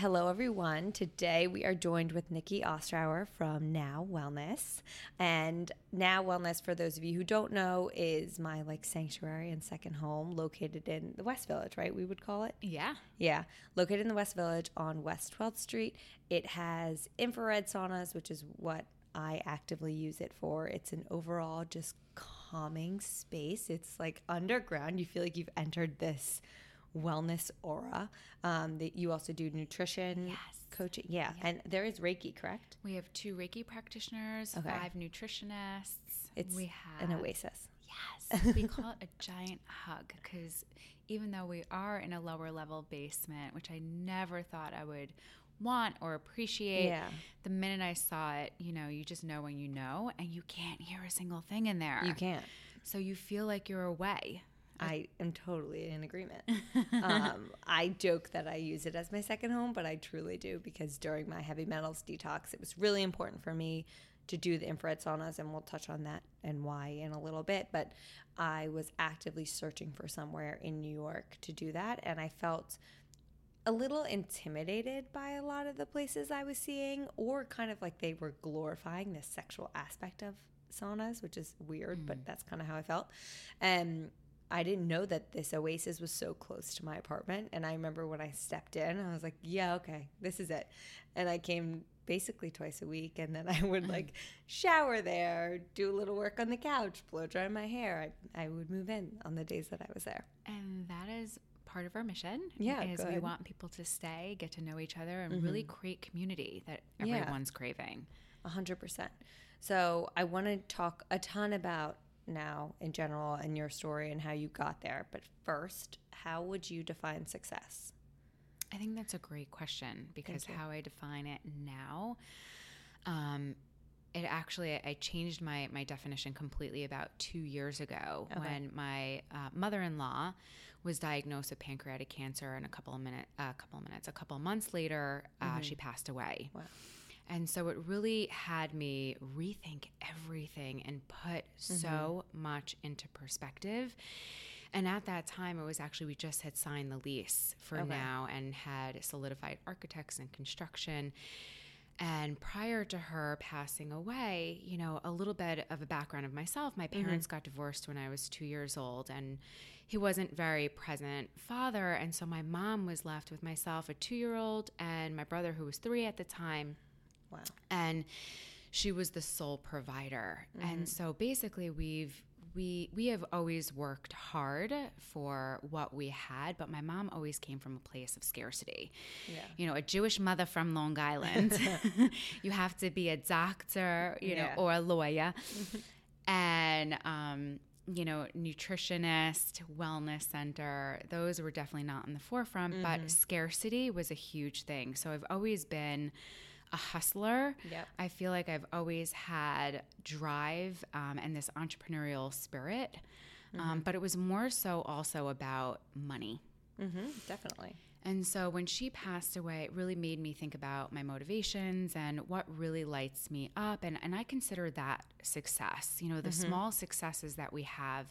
Hello, everyone. Today we are joined with Nikki Ostrower from Nao Wellness. And Nao Wellness, for those of you who don't know, is my like sanctuary and second home located in the West Village, right? We would call it. Yeah. Yeah, located in the West Village on West 12th Street. It has infrared saunas, which is what I actively use it for. It's an overall just calming space. It's like underground. You feel like you've entered this wellness aura. Um, that you also do nutrition Yes. coaching. Yeah, and there is Reiki, correct? We have two Reiki practitioners, Okay. five nutritionists. It's we have an oasis. Yes, we call it a giant hug because even though we are in a lower level basement, which I never thought I would want or appreciate, Yeah. the minute I saw it, you know, you just know when you know, and you can't hear a single thing in there. You can't. So you feel like you're away. I am totally in agreement. um, I joke that I use it as my second home, but I truly do because during my heavy metals detox, it was really important for me to do the infrared saunas, and we'll touch on that and why in a little bit. But I was actively searching for somewhere in New York to do that, and I felt a little intimidated by a lot of the places I was seeing, or kind of like they were glorifying the sexual aspect of saunas, which is weird, but that's kind of how I felt. And I didn't know that this oasis was so close to my apartment. And I remember when I stepped in, I was like, yeah, okay, this is it. And I came basically twice a week. And then I would mm. like shower there, do a little work on the couch, blow dry my hair. I, I would move in on the days that I was there. And that is part of our mission. Yeah, is we want people to stay, get to know each other, and really mm-hmm. create community that Yeah. everyone's craving. A hundred percent. So I want to talk a ton about Nao in general and your story and how you got there. But first, how would you define success? I think that's a great question because how I define it now, um, it actually I changed my my definition completely about two years ago when my uh, mother-in-law was diagnosed with pancreatic cancer, and a couple of minute, a couple of minutes, a couple of months later, uh, she passed away. Wow. And so it really had me rethink everything and put so mm-hmm. much into perspective. And at that time, it was actually, we just had signed the lease for Okay. Nao and had solidified architects and construction. And prior to her passing away, you know, a little bit of a background of myself. My mm-hmm. parents got divorced when I was two years old, and he wasn't very present father. And so my mom was left with myself, a two year old, and my brother, who was three at the time Wow. and she was the sole provider and so basically we've we we have always worked hard for what we had but my mom always came from a place of scarcity Yeah. you know a jewish mother from long island you have to be a doctor you Yeah. know or a lawyer and um you know nutritionist wellness center those were definitely not in the forefront Mm-hmm. but scarcity was a huge thing so i've always been a hustler Yep. i feel like i've always had drive um, and this entrepreneurial spirit Mm-hmm. um, but it was more so also about money Mm-hmm, definitely. And so when she passed away, it really made me think about my motivations and what really lights me up. And, and I consider that success, you know, the small successes that we have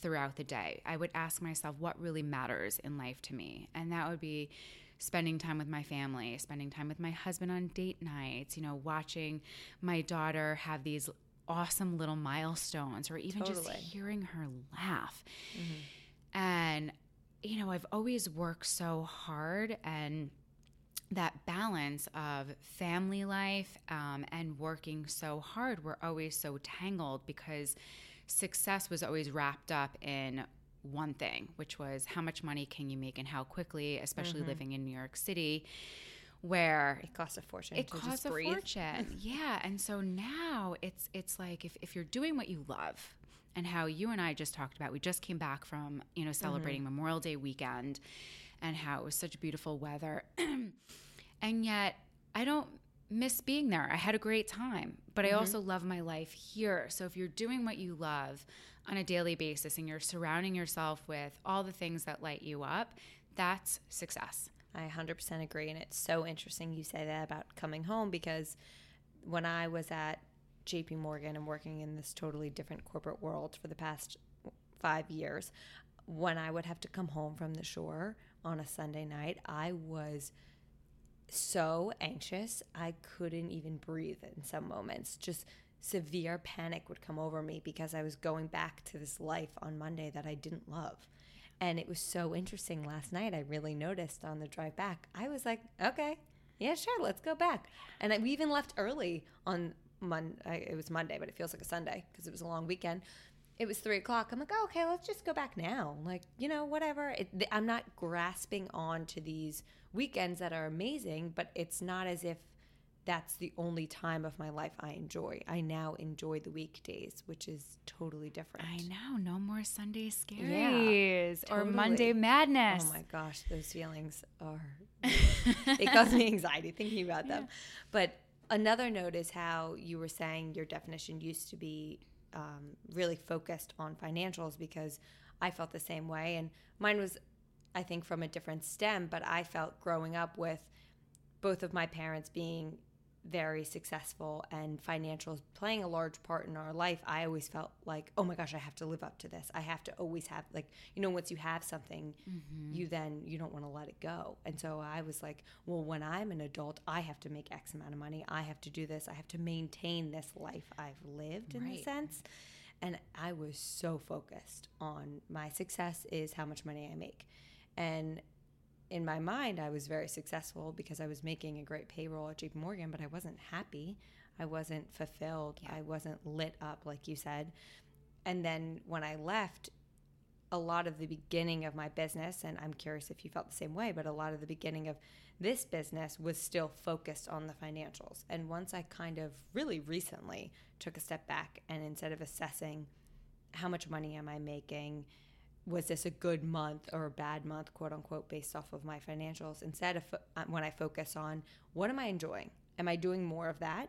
throughout the day. I would ask myself, what really matters in life to me? And that would be spending time with my family, spending time with my husband on date nights, you know, watching my daughter have these awesome little milestones, or even just hearing her laugh. And, you know, I've always worked so hard and that balance of family life um, and working so hard were always so tangled because success was always wrapped up in one thing, which was how much money can you make and how quickly, especially living in New York City, where It costs a fortune it to costs just a breathe. fortune. yeah, and so now it's it's like if if you're doing what you love, and how you and I just talked about, we just came back from you know celebrating Mm-hmm. Memorial Day weekend, and how it was such beautiful weather, and yet I don't miss being there. I had a great time, but Mm-hmm. I also love my life here. So if you're doing what you love on a daily basis and you're surrounding yourself with all the things that light you up, that's success. I 100% agree. And it's so interesting you say that about coming home because when I was at JP Morgan and working in this totally different corporate world for the past five years, when I would have to come home from the shore on a Sunday night, I was so anxious I couldn't even breathe in some moments. Just severe panic would come over me because I was going back to this life on Monday that I didn't love. And it was so interesting last night. I really noticed on the drive back. I was like, okay, yeah, sure, let's go back. And I, we even left early on Monday. It was Monday, but it feels like a Sunday because it was a long weekend. It was three o'clock. I'm like, oh, okay, let's just go back now. Like, you know, whatever. It, I'm not grasping on to these weekends that are amazing, but it's not as if that's the only time of my life I enjoy. I now enjoy the weekdays, which is totally different. I know, no more Sunday Yeah, scaries or. Monday madness. Oh my gosh, those feelings are. it causes me anxiety thinking about them. But another note is how you were saying your definition used to be um, really focused on financials because I felt the same way. And mine was, I think, from a different stem, but I felt growing up with both of my parents being very successful and financial playing a large part in our life, I always felt like, oh my gosh, I have to live up to this. I have to always have like, you know, once you have something, mm-hmm. you then you don't want to let it go. And so I was like, well, when I'm an adult, I have to make X amount of money. I have to do this. I have to maintain this life I've lived in a sense. And I was so focused on my success is how much money I make. And in my mind, I was very successful because I was making a great payroll at JP Morgan, but I wasn't happy. I wasn't fulfilled. I wasn't lit up, like you said. And then when I left, a lot of the beginning of my business, and I'm curious if you felt the same way, but a lot of the beginning of this business was still focused on the financials. And once I kind of really recently took a step back and instead of assessing how much money am I making, was this a good month or a bad month, quote unquote, based off of my financials? Instead of uh, when I focus on what am I enjoying? Am I doing more of that?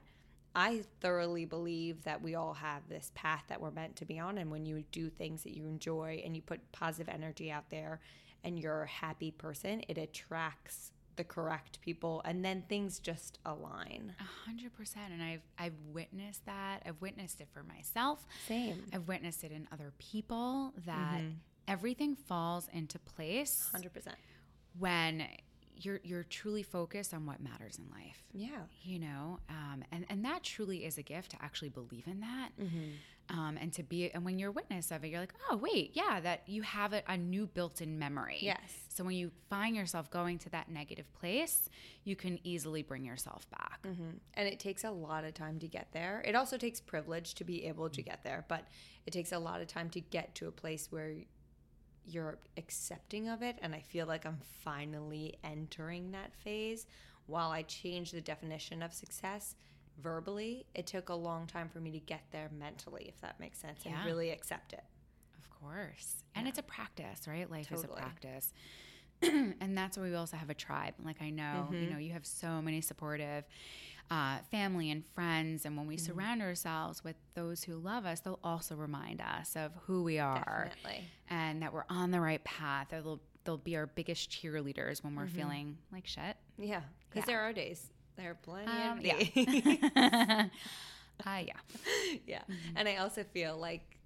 I thoroughly believe that we all have this path that we're meant to be on. And when you do things that you enjoy and you put positive energy out there and you're a happy person, it attracts the correct people and then things just align. A hundred percent. And I've I've witnessed that. I've witnessed it for myself. Same. I've witnessed it in other people that everything falls into place 100%. when you're you're truly focused on what matters in life. Yeah. You know, um, and and that truly is a gift to actually believe in that, Mm-hmm. um, and to be and when you're a witness of it, you're like, oh wait, yeah, that you have a, a new built-in memory. Yes. So when you find yourself going to that negative place, you can easily bring yourself back. And it takes a lot of time to get there. It also takes privilege to be able to get there, but it takes a lot of time to get to a place where you're accepting of it. And I feel like I'm finally entering that phase. While I changed the definition of success verbally, it took a long time for me to get there mentally, if that makes sense, Yeah. and really accept it. Of course. And it's a practice, right? Life is a practice. and that's why we also have a tribe. Like I know, you mm-hmm. know, you have so many supportive uh, family and friends. And when we surround ourselves with those who love us, they'll also remind us of who we are Definitely. and that we're on the right path. Or they'll they'll be our biggest cheerleaders when we're Mm-hmm. feeling like shit. Yeah, because Yeah. there are days. There are plenty Um, of yeah. days. Uh, yeah. yeah. And I also feel like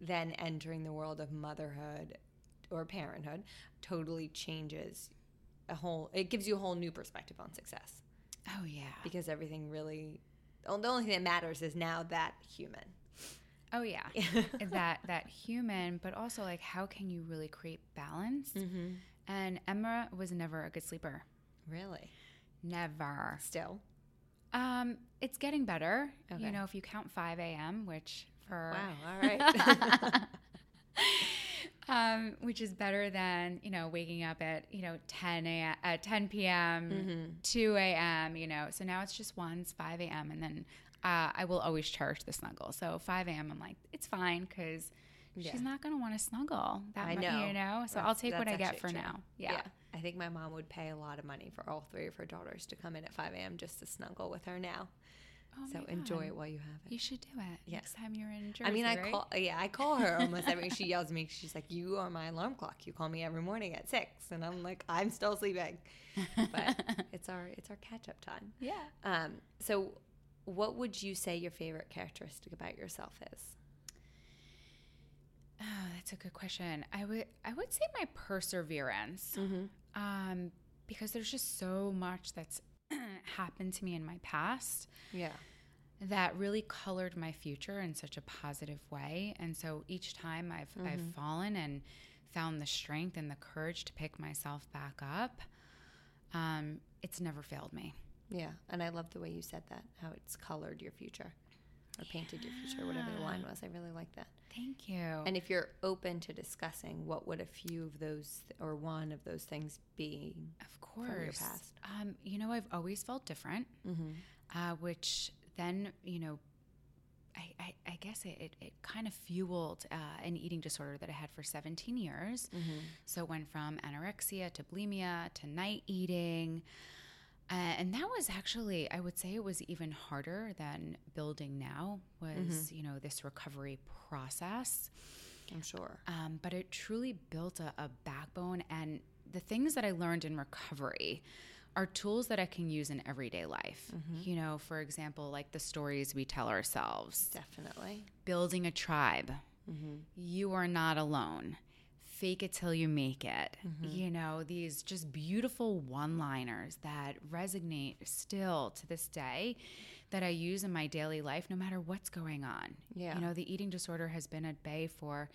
then entering the world of motherhood or parenthood totally changes a whole, it gives you a whole new perspective on success Oh yeah. because everything really, the only thing that matters is now that human. Oh yeah. that that human, but also like how can you really create balance? Mm-hmm. And Emma was never a good sleeper. Really? Never. Still? Um, it's getting better. Okay. You know, if you count 5 a.m., which for Wow. All right. um, which is better than you know waking up at you know 10 a.m. at 10 p.m. Mm-hmm. 2 a.m. You know, so now it's just once 5 a.m. and then uh, I will always cherish the snuggle. So 5 a.m. I'm like it's fine because Yeah. she's not gonna want to snuggle that I much, know. you know. So That's- I'll take what I get for true. now. Yeah. I think my mom would pay a lot of money for all three of her daughters to come in at 5 a.m. just to snuggle with her now. Oh so enjoy it while you have it. You should do it Yeah. next time you're in Jersey. I mean, I right? call, yeah, I call her almost every. She yells at me. She's like, "You are my alarm clock. You call me every morning at six, and I'm like, I'm still sleeping, but it's our it's our catch up time. Yeah. Um, so, what would you say your favorite characteristic about yourself is? Oh, that's a good question. I would I would say my perseverance, Mm-hmm. um, because there's just so much that's happened to me in my past Yeah, that really colored my future in such a positive way. And so each time I've I've fallen and found the strength and the courage to pick myself back up, um, it's never failed me. yeah, and I love the way you said that. How it's colored your future, or painted your future, whatever the line was. I really like that. Thank you. And if you're open to discussing, what would a few of those or one of those things be? Of course. from your past? Um, you know, I've always felt different, Mm-hmm. uh, which then, you know, I, I, I guess it, it, it kind of fueled uh, an eating disorder that I had for 17 years. So it went from anorexia to bulimia to night eating. Uh, and that was actually, I would say it was even harder than building Nao, was, you know, this recovery process. I'm sure. Um, but it truly built a, a backbone. And the things that I learned in recovery are tools that I can use in everyday life. You know, for example, like the stories we tell ourselves, Definitely. building a tribe. You are not alone. Fake it till you make it. You know, these just beautiful one liners that resonate still to this day that I use in my daily life, no matter what's going on. Yeah. You know, the eating disorder has been at bay for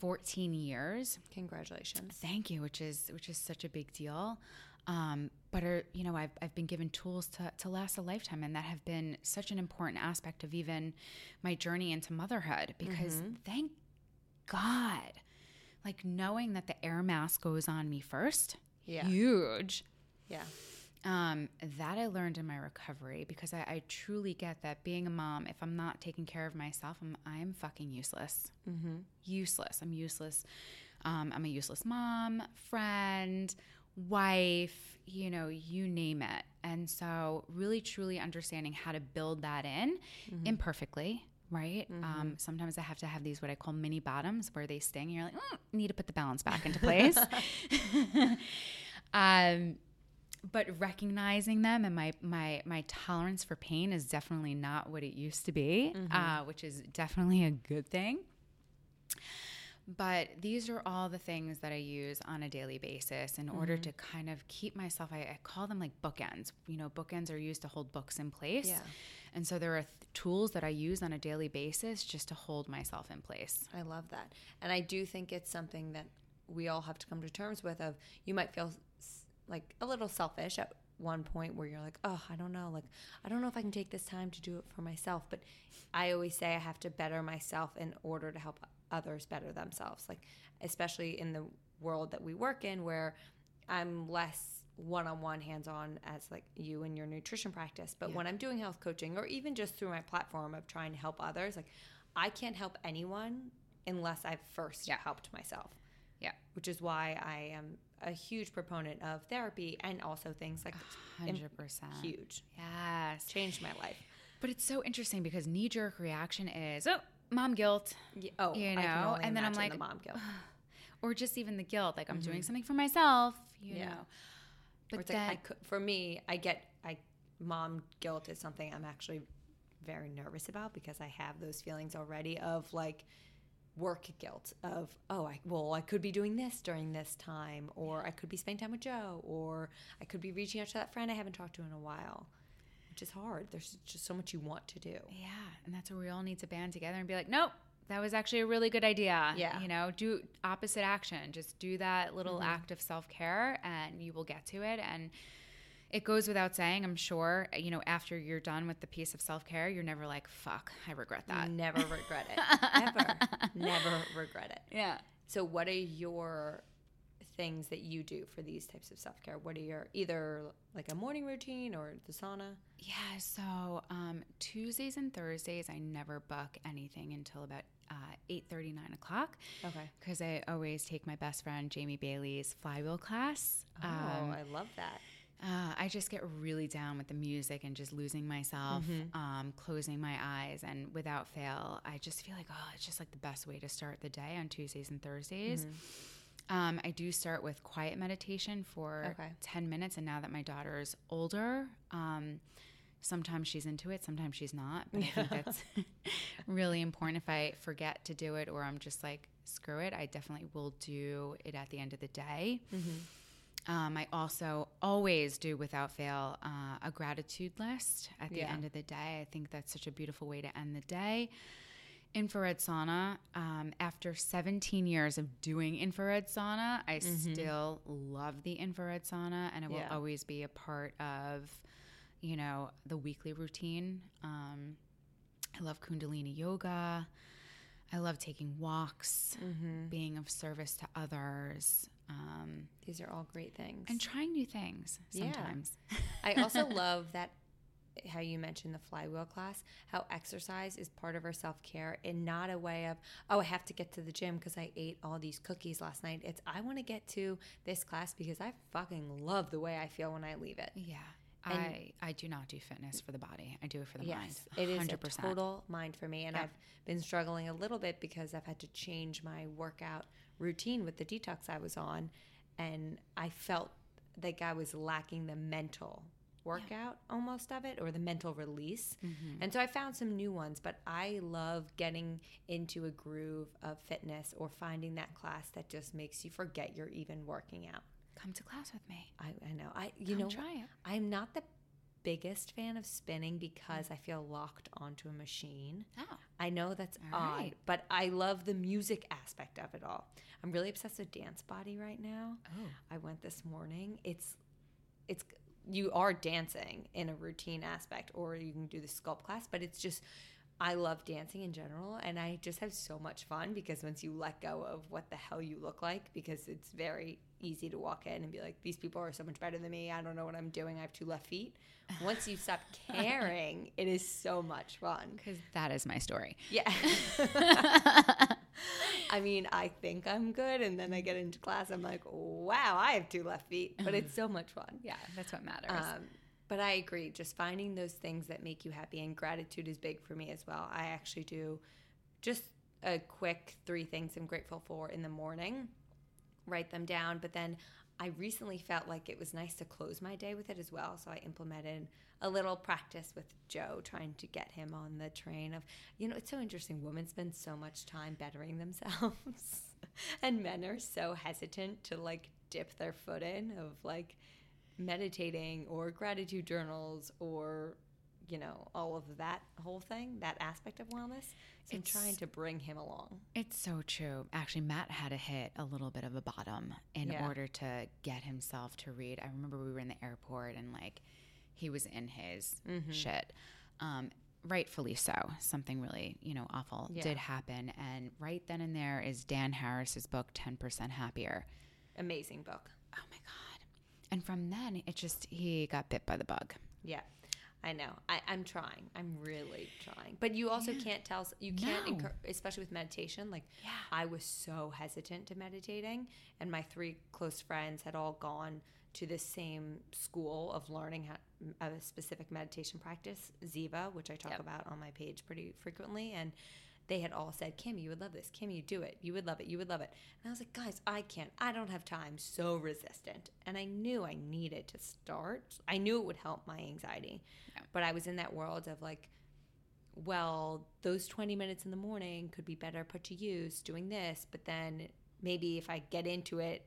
14 years. Congratulations. Thank you, which is which is such a big deal. Um, but are, you know, I've I've been given tools to to last a lifetime, and that have been such an important aspect of even my journey into motherhood. Because thank God, like knowing that the air mask goes on me first, Yeah. huge. Yeah. Um, that I learned in my recovery because I, I truly get that being a mom, if I'm not taking care of myself, I'm I'm fucking useless. Mm-hmm. Useless. I'm useless. Um, I'm a useless mom, friend, wife. You know, you name it. And so, really, truly understanding how to build that in imperfectly. Right. Um, sometimes I have to have these what I call mini bottoms where they sting. And you're like, mm, need to put the balance back into place. um, but recognizing them and my my my tolerance for pain is definitely not what it used to be, uh, which is definitely a good thing. But these are all the things that I use on a daily basis in order mm-hmm. to kind of keep myself. I, I call them like bookends. You know, bookends are used to hold books in place. Yeah. And so there are th- tools that I use on a daily basis just to hold myself in place. I love that. And I do think it's something that we all have to come to terms with of you might feel s- like a little selfish at one point where you're like, "Oh, I don't know. Like I don't know if I can take this time to do it for myself." But I always say I have to better myself in order to help others better themselves. Like especially in the world that we work in where I'm less one-on-one hands-on as like you and your nutrition practice but when i'm doing health coaching or even just through my platform of trying to help others like i can't help anyone unless i've first helped myself Yeah. which is why i am a huge proponent of therapy and also things like 100%. huge Yes. changed my life But it's so interesting because knee jerk reaction is, oh, mom guilt. Ye- oh You know, and then I'm like, the mom guilt Or just even the guilt, like I'm doing something for myself, you Mm-hmm. Yeah. know. But then, like I could, for me, I get I mom guilt is something I'm actually very nervous about because I have those feelings already of like work guilt of oh I well I could be doing this during this time or I could be spending time with Joe or I could be reaching out to that friend I haven't talked to in a while, which is hard. There's just so much you want to do. yeah, and that's where we all need to band together and be like, nope. That was actually a really good idea. Yeah. You know, do opposite action. Just do that little Mm-hmm. act of self care and you will get to it. And it goes without saying, I'm sure, you know, after you're done with the piece of self care, you're never like, fuck, I regret that. Never regret it. Ever. Never regret it. Yeah. So, what are your things that you do for these types of self care? What are your either like a morning routine or the sauna? Yeah, so um, Tuesdays and Thursdays, I never book anything until about uh, 8 9 o'clock. Okay. Because I always take my best friend Jamie Bailey's flywheel class. Oh, Um, I love that. uh, I just get really down with the music and just losing myself, um, closing my eyes, and without fail, I just feel like, oh, it's just like the best way to start the day on Tuesdays and Thursdays. Um, I do start with quiet meditation for Okay. 10 minutes. And now that my daughter's older, um, sometimes she's into it, sometimes she's not. But I think that's really important. If I forget to do it or I'm just like, screw it, I definitely will do it at the end of the day. Um, I also always do, without fail, uh, a gratitude list at the Yeah. end of the day. I think that's such a beautiful way to end the day. Infrared sauna. Um, after 17 years of doing infrared sauna, I still love the infrared sauna, and it will Yeah. always be a part of, you know, the weekly routine. Um, I love Kundalini yoga. I love taking walks, being of service to others, um, These are all great things. and trying new things Yeah. sometimes. I also love that how you mentioned the flywheel class, how exercise is part of our self care and not a way of, oh, I have to get to the gym because I ate all these cookies last night. It's, I want to get to this class because I fucking love the way I feel when I leave it. Yeah. I, I do not do fitness for the body. I do it for the Yes, mind. it is 100%. a total mind for me, and Yeah. I've been struggling a little bit because I've had to change my workout routine with the detox I was on, and I felt like I was lacking the mental workout almost of it or the mental release. Mm-hmm. And so I found some new ones, but I love getting into a groove of fitness or finding that class that just makes you forget you're even working out. Come to class with me. I, I know. I you Come know try it. I'm not the biggest fan of spinning because I feel locked onto a machine. Oh. I know that's All odd, right. but I love the music aspect of it all. I'm really obsessed with dance body right now. Oh. I went this morning. It's it's you are dancing in a routine aspect or you can do the sculpt class, but it's just I love dancing in general and I just have so much fun because once you let go of what the hell you look like because it's very easy to walk in and be like these people are so much better than me. I don't know what I'm doing. I have two left feet. Once you stop caring, it is so much fun. Because that is my story. Yeah. I mean, I think I'm good, and then I get into class, I'm like, wow, I have two left feet, but it's so much fun. Yeah, that's what matters. Um, but I agree, just finding those things that make you happy, and gratitude is big for me as well. I actually do just a quick three things I'm grateful for in the morning, write them down, but then I recently felt like it was nice to close my day with it as well. So I implemented a little practice with Joe, trying to get him on the train of, you know, it's so interesting. Women spend so much time bettering themselves, and men are so hesitant to like dip their foot in of like meditating or gratitude journals or you know all of that whole thing that aspect of wellness so i'm trying to bring him along It's so true. Actually, Matt had to hit a little bit of a bottom in Yeah. order to get himself to read. I remember we were in the airport and like he was in his Mm-hmm. shit. Um, rightfully so. Something really, you know, awful Yeah. did happen. And right then and there is Dan Harris's book, 10% Happier. amazing book Oh my God. And from then, it just, he got bit by the bug. yeah i know I, i'm trying i'm really trying but you also can't tell you can't No. encour- especially with meditation like Yeah. i was so hesitant to meditating and my three close friends had all gone to the same school of learning how, a specific meditation practice ziva which i talk Yep. about on my page pretty frequently and they had all said, Kim, you would love this. Kim, you do it. You would love it. You would love it. And I was like, guys, I can't. I don't have time. So resistant. And I knew I needed to start. I knew it would help my anxiety. But I was in that world of like, well, those 20 minutes in the morning could be better put to use doing this. But then maybe if I get into it,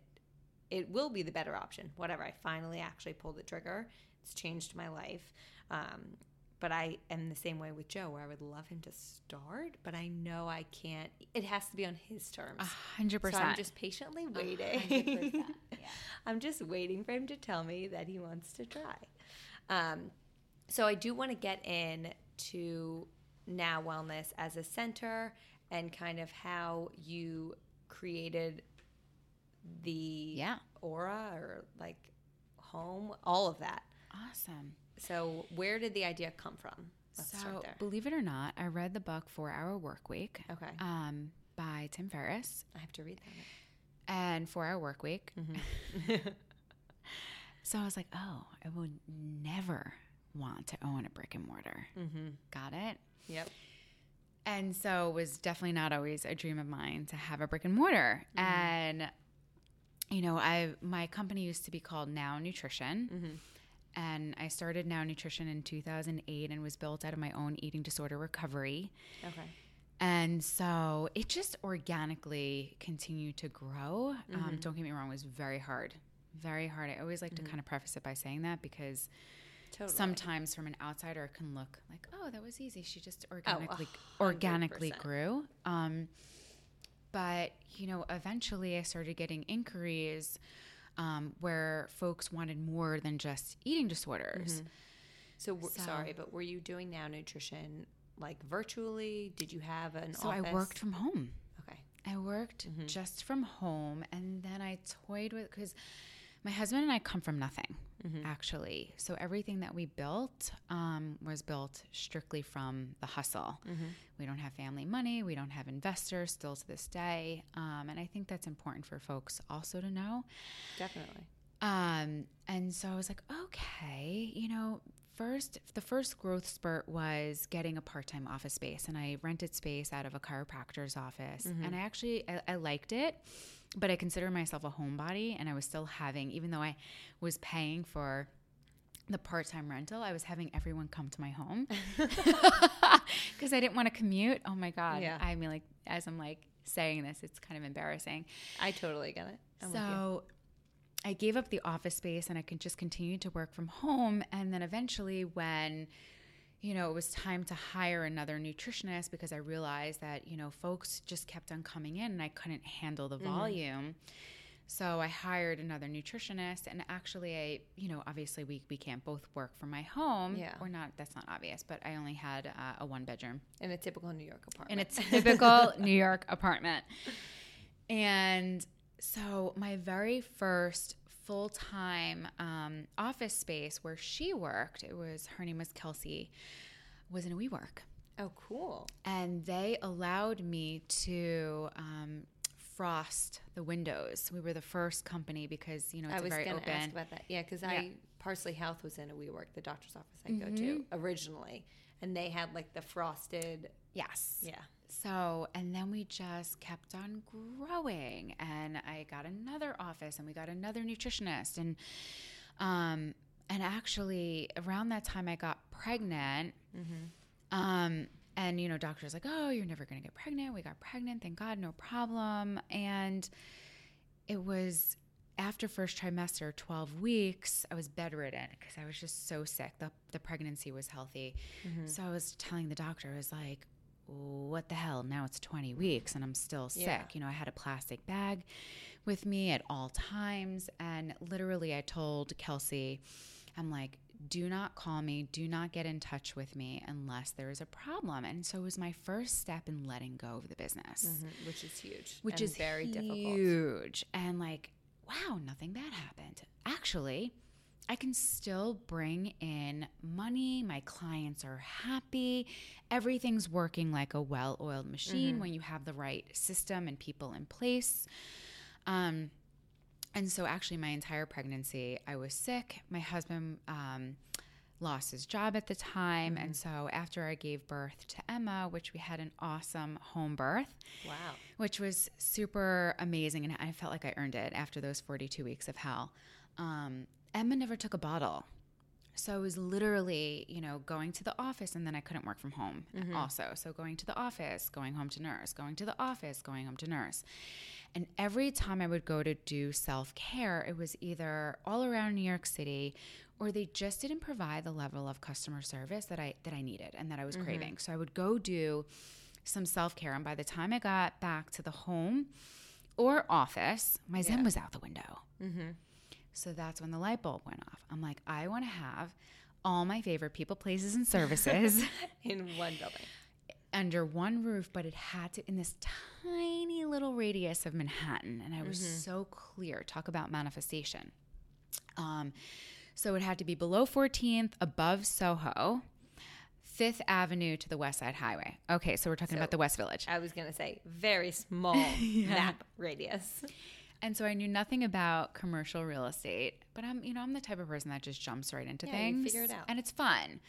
it will be the better option. Whatever. I finally actually pulled the trigger. It's changed my life. Um, but I am the same way with Joe, where I would love him to start, but I know I can't. It has to be on his terms. A hundred So I'm just patiently waiting. percent, yeah. I'm just waiting for him to tell me that he wants to try. Um, so I do want to get in to Nao Wellness as a center and kind of how you created the Yeah. aura or like home, all of that. Awesome. So where did the idea come from? Let's so, start there. believe it or not, I read the book Four Hour Work Week Okay. um, by Tim Ferriss I have to read that. and Four Hour Work Week. Mm-hmm. so I was like, oh, I will never want to own a brick and mortar. Mm-hmm. Got it? Yep. And so it was definitely not always a dream of mine to have a brick and mortar. And you know, I my company used to be called Nao Nutrition. And I started Nao Nutrition in 2008 and was built out of my own eating disorder recovery. Okay. And so it just organically continued to grow. Um, don't get me wrong, it was very hard. Very hard. I always like to kind of preface it by saying that because Totally. sometimes from an outsider it can look like, oh, that was easy. She just organically a organically grew. Um, but you know, eventually I started getting inquiries um, where folks wanted more than just eating disorders. So, w- So- sorry, but were you doing Nao nutrition like virtually? Did you have an So office? I worked from home. Okay. I worked Mm-hmm. just from home, and then I toyed with because my husband and I come from nothing, Mm-hmm. actually. So everything that we built um, was built strictly from the hustle. Mm-hmm. We don't have family money, we don't have investors still to this day, um, and I think that's important for folks also to know. Definitely. Um, and so I was like, okay, you know, first, the first growth spurt was getting a part time office space. And I rented space out of a chiropractor's office. And I actually, I, I liked it, but I consider myself a homebody. And I was still having, even though I was paying for the part time rental, I was having everyone come to my home because I didn't want to commute. Oh my God. Yeah. I mean, like, as I'm like saying this, it's kind of embarrassing. I totally get it. I'm. So I gave up the office space and I could just continue to work from home. And then eventually, when you know, it was time to hire another nutritionist because I realized that, you know, folks just kept on coming in and I couldn't handle the Mm-hmm. volume. So I hired another nutritionist and actually I, you know, obviously we, we can't both work from my home Yeah. or not, that's not obvious, but I only had uh, a one bedroom In a typical New York apartment. in a typical New York apartment. And so my very first full time um, office space where she worked, it was her name was Kelsey, was in a WeWork. oh, cool. And they allowed me to um, frost the windows. We were the first company because, you know, it's I was very to ask open. about that. Yeah, because Yeah. I Parsley Health was in a WeWork, the doctor's office I go to originally, and they had like the frosted. Yes. Yeah. So, and then we just kept on growing, and I got another office, and we got another nutritionist, and um, and actually around that time I got pregnant, um, and you know, doctors like, oh, you're never gonna get pregnant. We got pregnant, thank God, no problem, and it was after first trimester 12 weeks i was bedridden because i was just so sick. The, the pregnancy was healthy. So i was telling the doctor i was like what the hell now it's 20 weeks and i'm still sick Yeah. you know i had a plastic bag with me at all times and literally i told kelsey i'm like do not call me do not get in touch with me unless there is a problem and so it was my first step in letting go of the business Mhm, Which is huge. which is very difficult. huge. And like, wow, nothing bad happened. Actually, I can still bring in money. My clients are happy. Everything's working like a well-oiled machine Mm-hmm. when you have the right system and people in place. Um, and so, actually, my entire pregnancy, I was sick. My husband um, lost his job at the time. And so after I gave birth to Emma, which we had an awesome home birth, Wow. which was super amazing. And I felt like I earned it after those 42 weeks of hell. Um, Emma never took a bottle. So I was literally, you know, going to the office and then I couldn't work from home mm-hmm. also. So going to the office, going home to nurse, going to the office, going home to nurse. And every time I would go to do self care, it was either all around New York City or they just didn't provide the level of customer service that I that I needed and that I was mm-hmm. craving. So I would go do some self care, and by the time I got back to the home or office, my Zen was out the window. Mm-hmm. So that's when the light bulb went off. I'm like, I want to have all my favorite people, places, and services In one building. under one roof, but it had to in this tiny little radius of Manhattan. And I was so clear. Talk about manifestation. Um, so it had to be below 14th, above Soho, Fifth Avenue to the West Side Highway. Okay, so we're talking about the West Village. I was gonna say very small map radius. And so I knew nothing about commercial real estate, but I'm, you know, I'm the type of person that just jumps right into Yeah, you things. figure it out. And it's fun.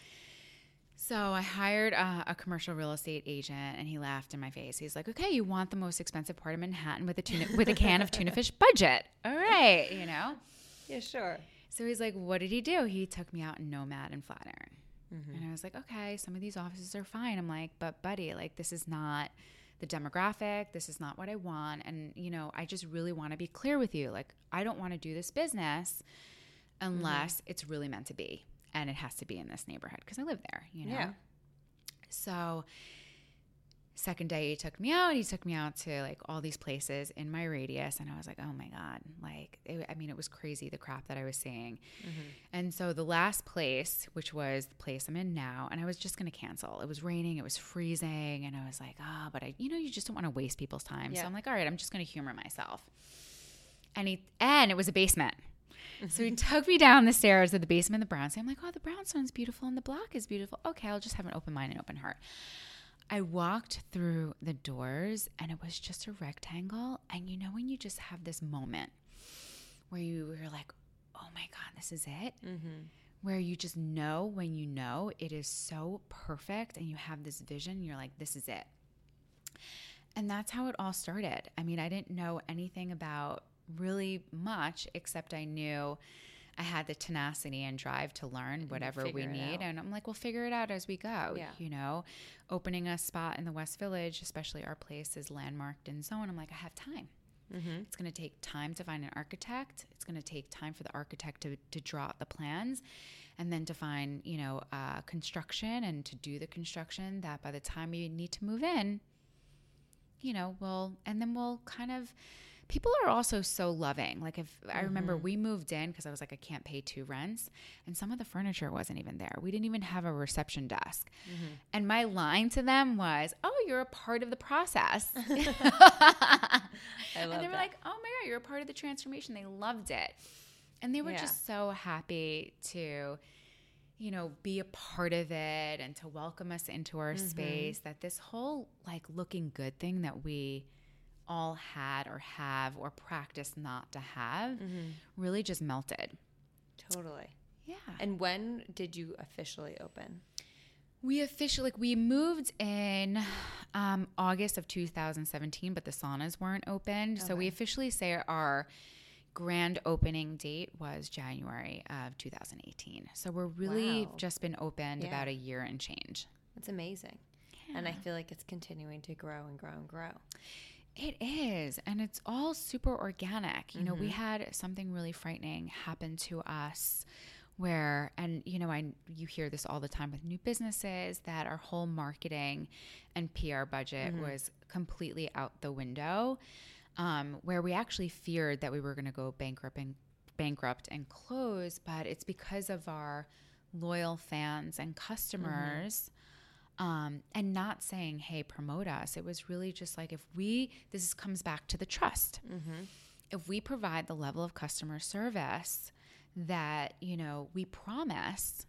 So I hired a, a commercial real estate agent, and he laughed in my face. He's like, "Okay, you want the most expensive part of Manhattan with a tuna, with a can of tuna fish budget? All right, you know." Yeah, sure. So he's like, "What did he do?" He took me out in Nomad and Flatiron, Mm-hmm. and I was like, "Okay, some of these offices are fine." I'm like, "But buddy, like this is not." The demographic this is not what i want and you know i just really want to be clear with you like i don't want to do this business unless Mm-hmm. it's really meant to be and it has to be in this neighborhood because i live there you know Yeah. so second day he took me out he took me out to like all these places in my radius and i was like oh my god like it, i mean it was crazy the crap that i was seeing. And so the last place which was the place i'm in now and i was just going to cancel. It was raining it was freezing and i was like ah but i you know you just don't want to waste people's time. So i'm like all right i'm just going to humor myself. And he and it was a basement. So he took me down the stairs of the basement of the brownstone. I'm like, oh, the brownstone's beautiful and the block is beautiful. Okay, I'll just have an open mind and open heart. I walked through the doors and it was just a rectangle. And you know, when you just have this moment where you were like, oh my God, this is it? Mm-hmm. Where you just know when you know it is so perfect and you have this vision, you're like, this is it. And that's how it all started. I mean, I didn't know anything about really much, except I knew I had the tenacity and drive to learn whatever we need. And I'm like, we'll figure it out as we go. Yeah. You know, opening a spot in the West Village, especially our place is landmarked and so zone. I'm like, I have time. Mm-hmm. It's going to take time to find an architect. It's going to take time for the architect to, to draw out the plans and then to find, you know, uh, construction and to do the construction that by the time you need to move in, you know, we'll, and then we'll kind of, people are also so loving. Like if I remember we moved in because I was like, I can't pay two rents and some of the furniture wasn't even there. We didn't even have a reception desk. And my line to them was, oh, you're a part of the process. I love and they were that. like, "Oh my god, you're a part of the transformation." They loved it, and they were Yeah. just so happy to, you know, be a part of it and to welcome us into our Mm-hmm. space. That this whole like looking good thing that we all had or have or practice not to have Mm-hmm. really just melted. totally. Yeah. And when did you officially open? We officially like we moved in um, August of 2017, but the saunas weren't open. So we officially say our grand opening date was January of 2018. So we're really Wow. just been opened Yeah. about a year and change. That's amazing. And I feel like it's continuing to grow and grow and grow. It is, and it's all super organic. You know, we mm-hmm. had something really frightening happen to us where and you know, I you hear this all the time with new businesses that our whole marketing and PR budget mm-hmm. was completely out the window. Um, where we actually feared that we were going to go bankrupt and bankrupt and close, but it's because of our loyal fans and mm-hmm. customers um, and not saying, hey, promote us. It was really just like if we, this comes back to the trust. If we provide the level of customer service that, you know, we promise,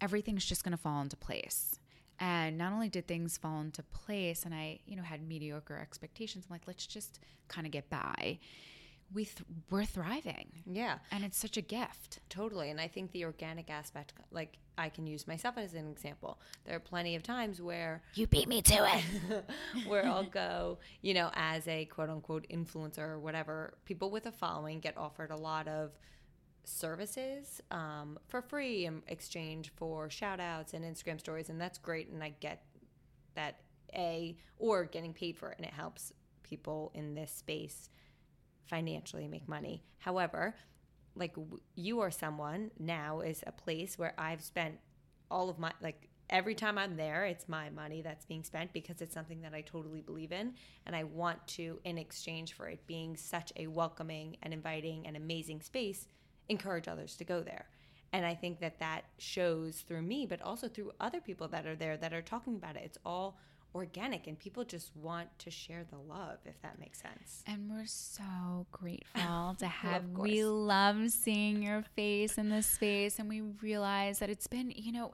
everything's just going to fall into place. And not only did things fall into place, and I, you know, had mediocre expectations, I'm like, let's just kind of get by. We th- we're thriving. Yeah. And it's such a gift. Totally. And I think the organic aspect, like I can use myself as an example. There are plenty of times where You beat me to it. where I'll go, you know, as a quote unquote influencer or whatever, people with a following get offered a lot of services um, for free in exchange for shout outs and Instagram stories. And that's great. And I get that A, or getting paid for it. And it helps people in this space financially make money. However, like you are someone Nao is a place where I've spent all of my like every time I'm there, it's my money that's being spent because it's something that I totally believe in and I want to in exchange for it being such a welcoming and inviting and amazing space, encourage others to go there. And I think that that shows through me but also through other people that are there that are talking about it. It's all organic and people just want to share the love if that makes sense. And we're so grateful to have. of we love seeing your face in this space, and we realize that it's been, you know,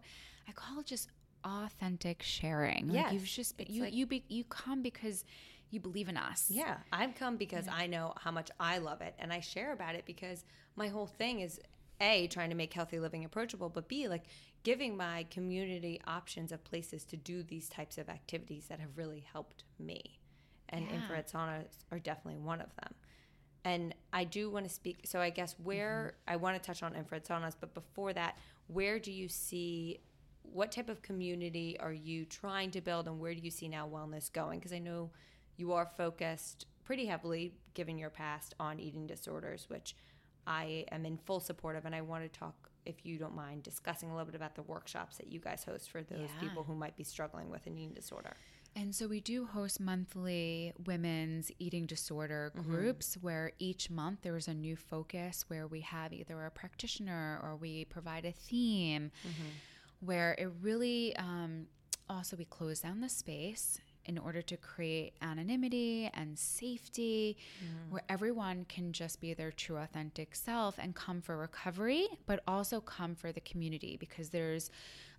I call it just authentic sharing. Like you've just been, you like- you be, you come because you believe in us. Yeah, I've come because I know how much I love it and I share about it because my whole thing is A, trying to make healthy living approachable, but B, like giving my community options of places to do these types of activities that have really helped me. And Yeah. infrared saunas are definitely one of them. And I do want to speak. So I guess where mm-hmm. I want to touch on infrared saunas, but before that, where do you see what type of community are you trying to build, and where do you see Nao Wellness going? Because I know you are focused pretty heavily, given your past, on eating disorders, which I am in full support of, and I want to talk. If you don't mind discussing a little bit about the workshops that you guys host for those Yeah. people who might be struggling with an eating disorder. And so we do host monthly women's eating disorder groups where each month there is a new focus where we have either a practitioner or we provide a theme where it really um, also we close down the space in order to create anonymity and safety where everyone can just be their true authentic self and come for recovery but also come for the community because there's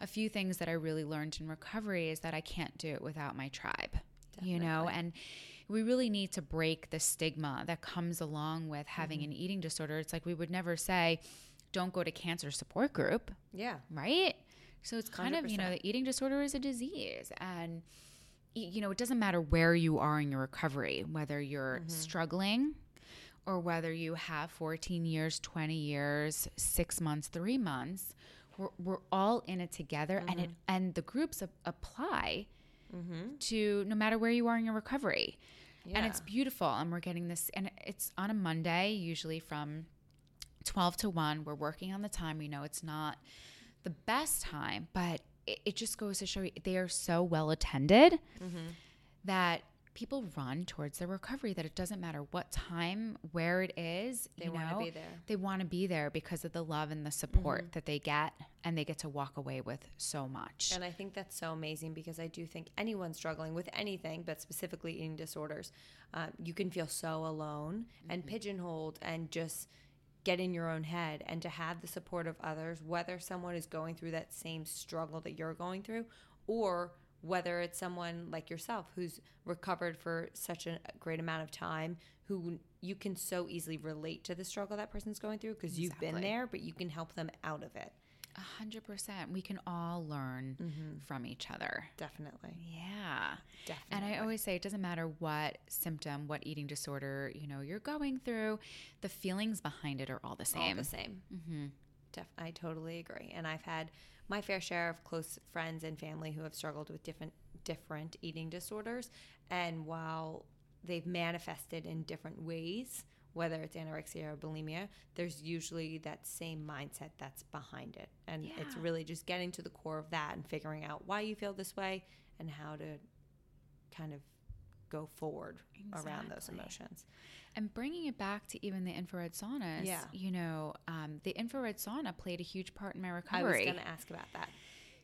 a few things that I really learned in recovery is that I can't do it without my tribe you know and we really need to break the stigma that comes along with having an eating disorder it's like we would never say don't go to cancer support group Yeah. right? So it's kind of, you know, the eating disorder is a disease. And, you know, it doesn't matter where you are in your recovery, whether you're mm-hmm. struggling or whether you have 14 years, 20 years, six months, three months. We're, we're all in it together. And, it, mm-hmm. and the groups ap- apply mm-hmm. to no matter where you are in your recovery. And it's beautiful. And we're getting this, and it's on a Monday, usually from 12 to 1 we're working on the time we know it's not the best time but it, it just goes to show you they are so well attended Mm-hmm. that people run towards their recovery that it doesn't matter what time where it is They wanna be there. they want to be there because of the love and the support Mm-hmm. that they get and they get to walk away with so much And I think that's so amazing because I do think anyone struggling with anything, but specifically eating disorders, um, you can feel so alone and pigeonholed and just get in your own head. And to have the support of others, whether someone is going through that same struggle that you're going through, or whether it's someone like yourself who's recovered for such a great amount of time, who you can so easily relate to the struggle that person's going through because you've been there, but you can help them out of it. A hundred percent we can all learn Mm-hmm. from each other Definitely. Yeah. Definitely. And I always say it doesn't matter what symptom, what eating disorder, you know, you're going through, the feelings behind it are all the same. all the same. Mm-hmm. Def- I totally agree. And I've had my fair share of close friends and family who have struggled with different different eating disorders. And while they've manifested in different ways, whether it's anorexia or bulimia, there's usually that same mindset that's behind it. And it's really just getting to the core of that and figuring out why you feel this way and how to kind of go forward around those emotions. And bringing it back to even the infrared saunas, Yeah. you know, um, the infrared sauna played a huge part in my recovery. I was going to ask about that.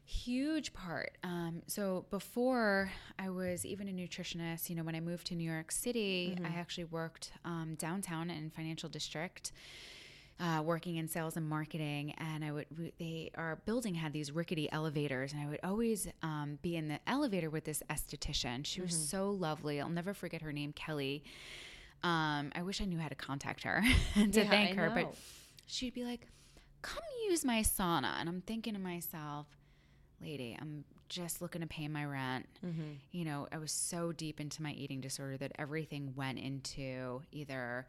Huge part. Um, so before I was even a nutritionist, you know, when I moved to New York City, I actually worked um, downtown in financial district. Uh, working in sales and marketing, and I would we- they our building had these rickety elevators, and I would always um, be in the elevator with this esthetician. She was so lovely. I'll never forget her name, Kelly. Um, I wish I knew how to contact her to Yeah, thank her, but she'd be like, "Come use my sauna," and I'm thinking to myself, "Lady, I'm just looking to pay my rent." Mm-hmm. You know, I was so deep into my eating disorder that everything went into either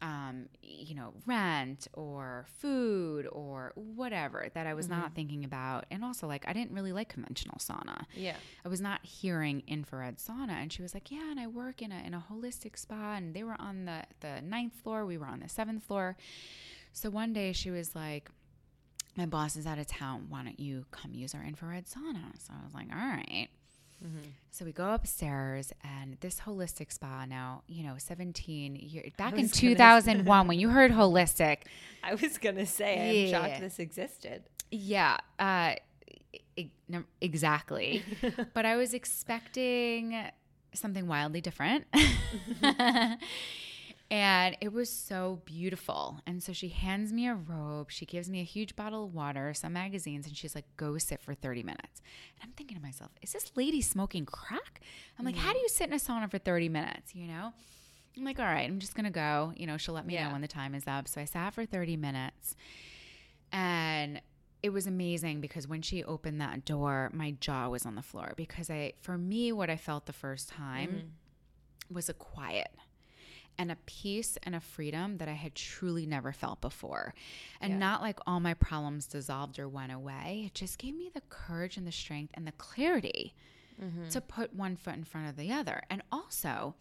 um, you know, rent or food or whatever that I was not thinking about. And also, like, I didn't really like conventional sauna. Yeah. I was not hearing infrared sauna. And she was like, Yeah, and I work in a, in a holistic spa. And they were on the, the ninth floor, we were on the seventh floor. So one day she was like, My boss is out of town. Why don't you come use our infrared sauna? So I was like, All right. So we go upstairs, and this holistic spa now, you know, 17 years back in 2001, when you heard holistic, I was gonna say, I'm Yeah. shocked this existed. yeah, uh, e- no, exactly. but I was expecting something wildly different. and it was so beautiful. And so she hands me a robe. She gives me a huge bottle of water, some magazines, and she's like, go sit for 30 minutes. And I'm thinking to myself, is this lady smoking crack? I'm like, how mm. do you sit in a sauna for 30 minutes? You know? I'm like, all right, I'm just going to go. You know, she'll let me Yeah. know when the time is up. So I sat for 30 minutes. And it was amazing because when she opened that door, my jaw was on the floor because I for me what I felt the first time mm. was a quiet and a peace and a freedom that I had truly never felt before. And not like all my problems dissolved or went away. It just gave me the courage and the strength and the clarity mm-hmm. to put one foot in front of the other. And also,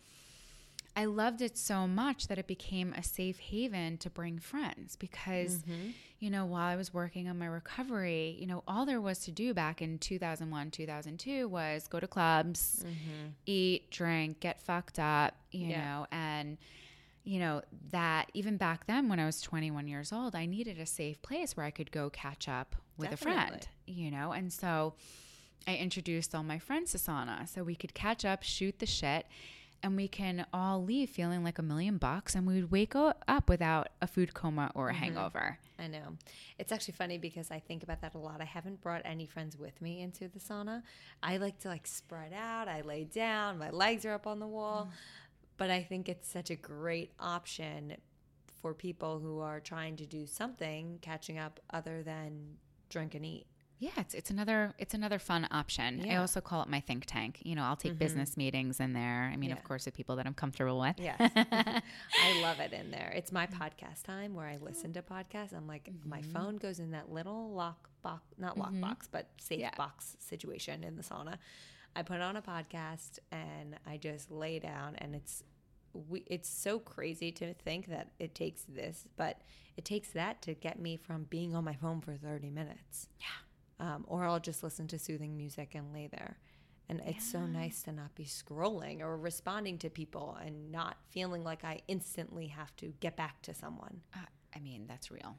I loved it so much that it became a safe haven to bring friends because, mm-hmm. you know, while I was working on my recovery, you know, all there was to do back in 2001, 2002 was go to clubs, mm-hmm. eat, drink, get fucked up, you Yeah. know, and, you know, that even back then when I was 21 years old, I needed a safe place where I could go catch up with a friend, you know, and so I introduced all my friends to sauna so we could catch up, shoot the shit, and we can all leave feeling like a million bucks and we would wake up without a food coma or a mm-hmm. hangover. I know. It's actually funny because I think about that a lot. I haven't brought any friends with me into the sauna. I like to like spread out. I lay down. My legs are up on the wall. Mm. But I think it's such a great option for people who are trying to do something catching up other than drink and eat. Yeah, it's it's another it's another fun option. I also call it my think tank. You know, I'll take mm-hmm. business meetings in there. I mean, of course, with people that I'm comfortable with. Yes. I love it in there. It's my mm. podcast time where I listen to podcasts. I'm like, my mm-hmm. phone goes in that little lock box, not lock mm-hmm. box, but safe Yeah. box situation in the sauna. I put on a podcast and I just lay down and it's we, it's so crazy to think that it takes this, but it takes that to get me from being on my phone for 30 minutes. Yeah. Um, or I'll just listen to soothing music and lay there. And it's so nice to not be scrolling or responding to people and not feeling like I instantly have to get back to someone. Uh, I mean, that's real.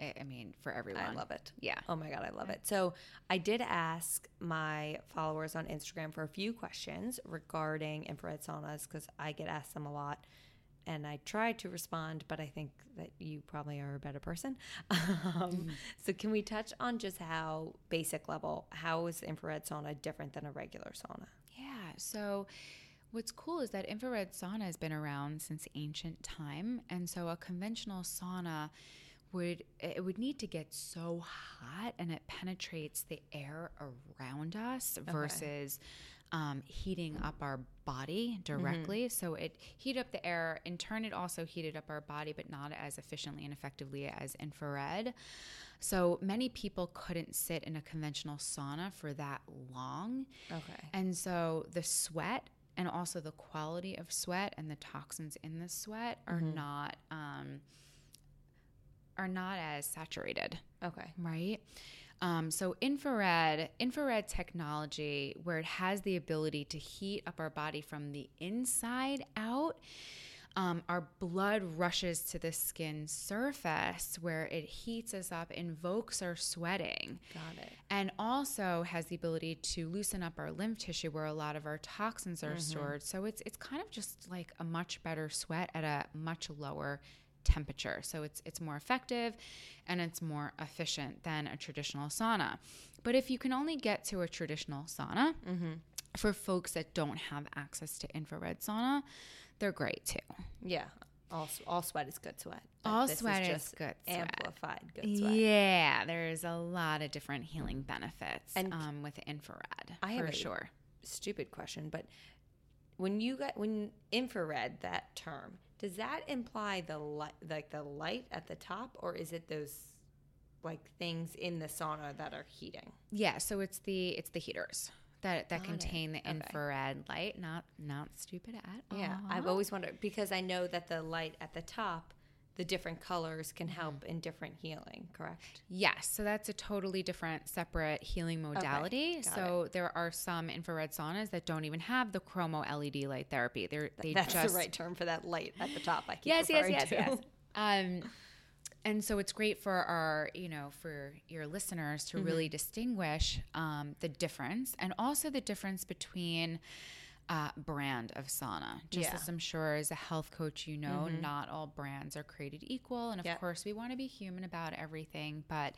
I, I mean, for everyone. I love it. Yeah. Oh my God, I love it. So I did ask my followers on Instagram for a few questions regarding infrared saunas because I get asked them a lot. And I tried to respond, but I think that you probably are a better person. Um, So, can we touch on just how basic level, how is infrared sauna different than a regular sauna? Yeah. So, what's cool is that infrared sauna has been around since ancient time, and so a conventional sauna would it would need to get so hot and it penetrates the air around us versus um, heating up our body directly. So it heat up the air. In turn, it also heated up our body, but not as efficiently and effectively as infrared. So many people couldn't sit in a conventional sauna for that long. Okay. And so the sweat and also the quality of sweat and the toxins in the sweat are not um, are not as saturated, Okay. right? Um, so infrared infrared technology, where it has the ability to heat up our body from the inside out. Um, our blood rushes to the skin surface where it heats us up, invokes our sweating Got it. and also has the ability to loosen up our lymph tissue where a lot of our toxins are stored. So it's it's kind of just like a much better sweat at a much lower temperature. So it's it's more effective and it's more efficient than a traditional sauna. But if you can only get to a traditional sauna, for folks that don't have access to infrared sauna, they're great too. Yeah. All, all sweat is good sweat. All this sweat is just good sweat. Amplified good sweat. Yeah, there's a lot of different healing benefits And um, with infrared I have for sure. Stupid question, but when you got when infrared that term does that imply the light like the light at the top or is it those like things in the sauna that are heating? Yeah, so it's the it's the heaters that that Got it. contain the Okay. infrared light. Not not stupid at all. Yeah. I've always wondered because I know that the light at the top, the different colors can help in different healing. Correct. Yes, so that's a totally different, separate healing modality. got so there are some infrared saunas that don't even have the chromo LED light therapy. They're they That's just the right term for that light at the top. I keep yes, yes, yes, to. yes. Um, and so it's great for our, you know, for your listeners to really distinguish um, the difference and also the difference between uh, brand of sauna. Just Yeah. as I'm sure as a health coach, you know, not all brands are created equal. And of Yep. course, we want to be human about everything. But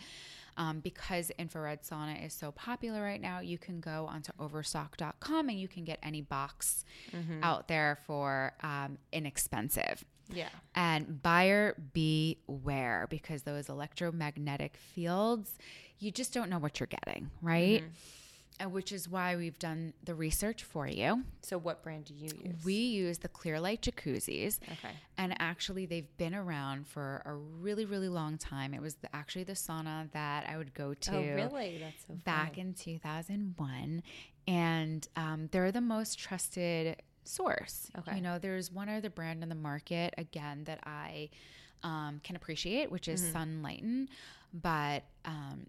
um, because infrared sauna is so popular right now, you can go onto overstock.com and you can get any box out there for um, inexpensive. Yeah. And buyer beware because those electromagnetic fields, you just don't know what you're getting, right? And which is why we've done the research for you. So what brand do you use? We use the Clearlight jacuzzis. Okay. And actually, they've been around for a really, really long time. It was the, actually the sauna that I would go to Oh, really? That's so back funny. in 2001 and um, they're the most trusted source Okay. you know there's one other brand in the market again that i um, can appreciate which is sunlighten but um,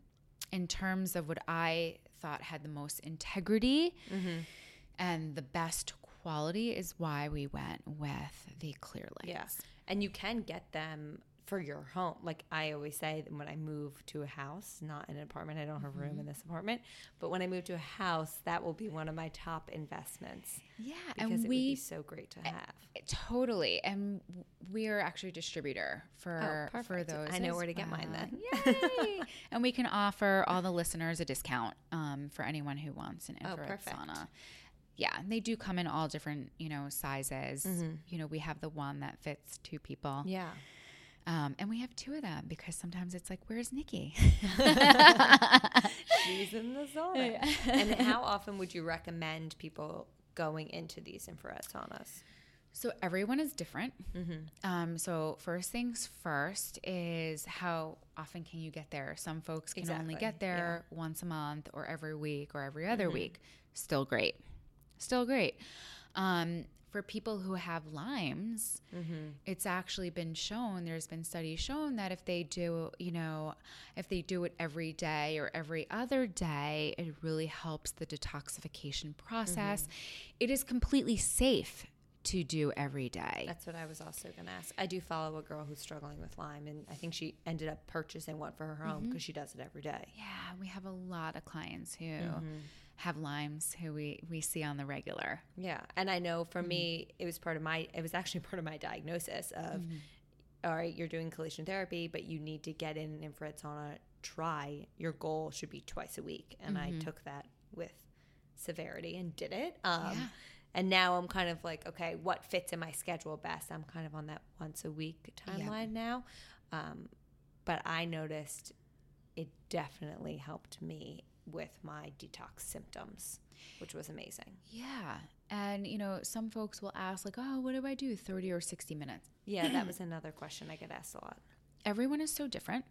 in terms of what i thought had the most integrity mm-hmm. and the best quality is why we went with the clear lights Yeah. And you can get them for your home. Like I always say when I move to a house, not an apartment, I don't have room in Mm-hmm. this apartment, but when I move to a house, that will be one of my top investments yeah because and it would be so great to have. Totally. And we are actually a distributor for Oh, for those. I know where to get mine then. Yay. and we can offer all the listeners a discount um, for anyone who wants an Oh, infrared perfect. sauna. Yeah, and they do come in all different, you know, sizes. Mm-hmm. You know, we have the one that fits two people. Yeah. Um, and we have two of them because sometimes it's like, where's Nikki? She's in the sauna. and how often would you recommend people going into these infrared saunas? So everyone is different. Um, so first things first is how often can you get there? Some folks can only get there once a month or every week or every other week. Still great. Still great. Um, for people who have Lyme's, mm-hmm. it's actually been shown, there's been studies shown that if they do, you know, if they do it every day or every other day, it really helps the detoxification process. Mm-hmm. It is completely safe to do every day. That's what I was also going to ask. I do follow a girl who's struggling with Lyme, and I think she ended up purchasing one for her home mm-hmm. because she does it every day. Yeah, we have a lot of clients who Mm-hmm. Have Lyme's who we, we see on the regular. Yeah, and I know for me, Mm-hmm. it was part of my. It was actually part of my diagnosis of, all right, you're doing chelation therapy, but you need to get in an infrared sauna. Try your goal should be twice a week, and I took that with severity and did it. Um, Mm-hmm. Yeah. And now I'm kind of like, okay, what fits in my schedule best? I'm kind of on that once a week timeline now, um, but I noticed it definitely helped me with my detox symptoms, which was amazing. Yeah. And, you know, some folks will ask, like, oh, what do I do? 30 or 60 minutes. Yeah, that was another question I get asked a lot. Everyone is so different.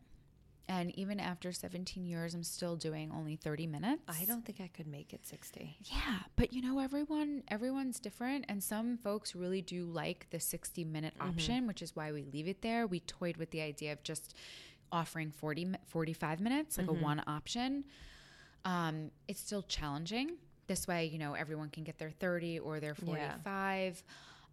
And even after 17 years, I'm still doing only 30 minutes. I don't think I could make it 60. Yeah, but you know everyone everyone's different and some folks really do like the 60 minute mm-hmm. option, which is why we leave it there. We toyed with the idea of just offering 40 45 minutes like a mm-hmm. one option. Um it's still challenging. This way, you know, everyone can get their 30 or their Yeah. 45.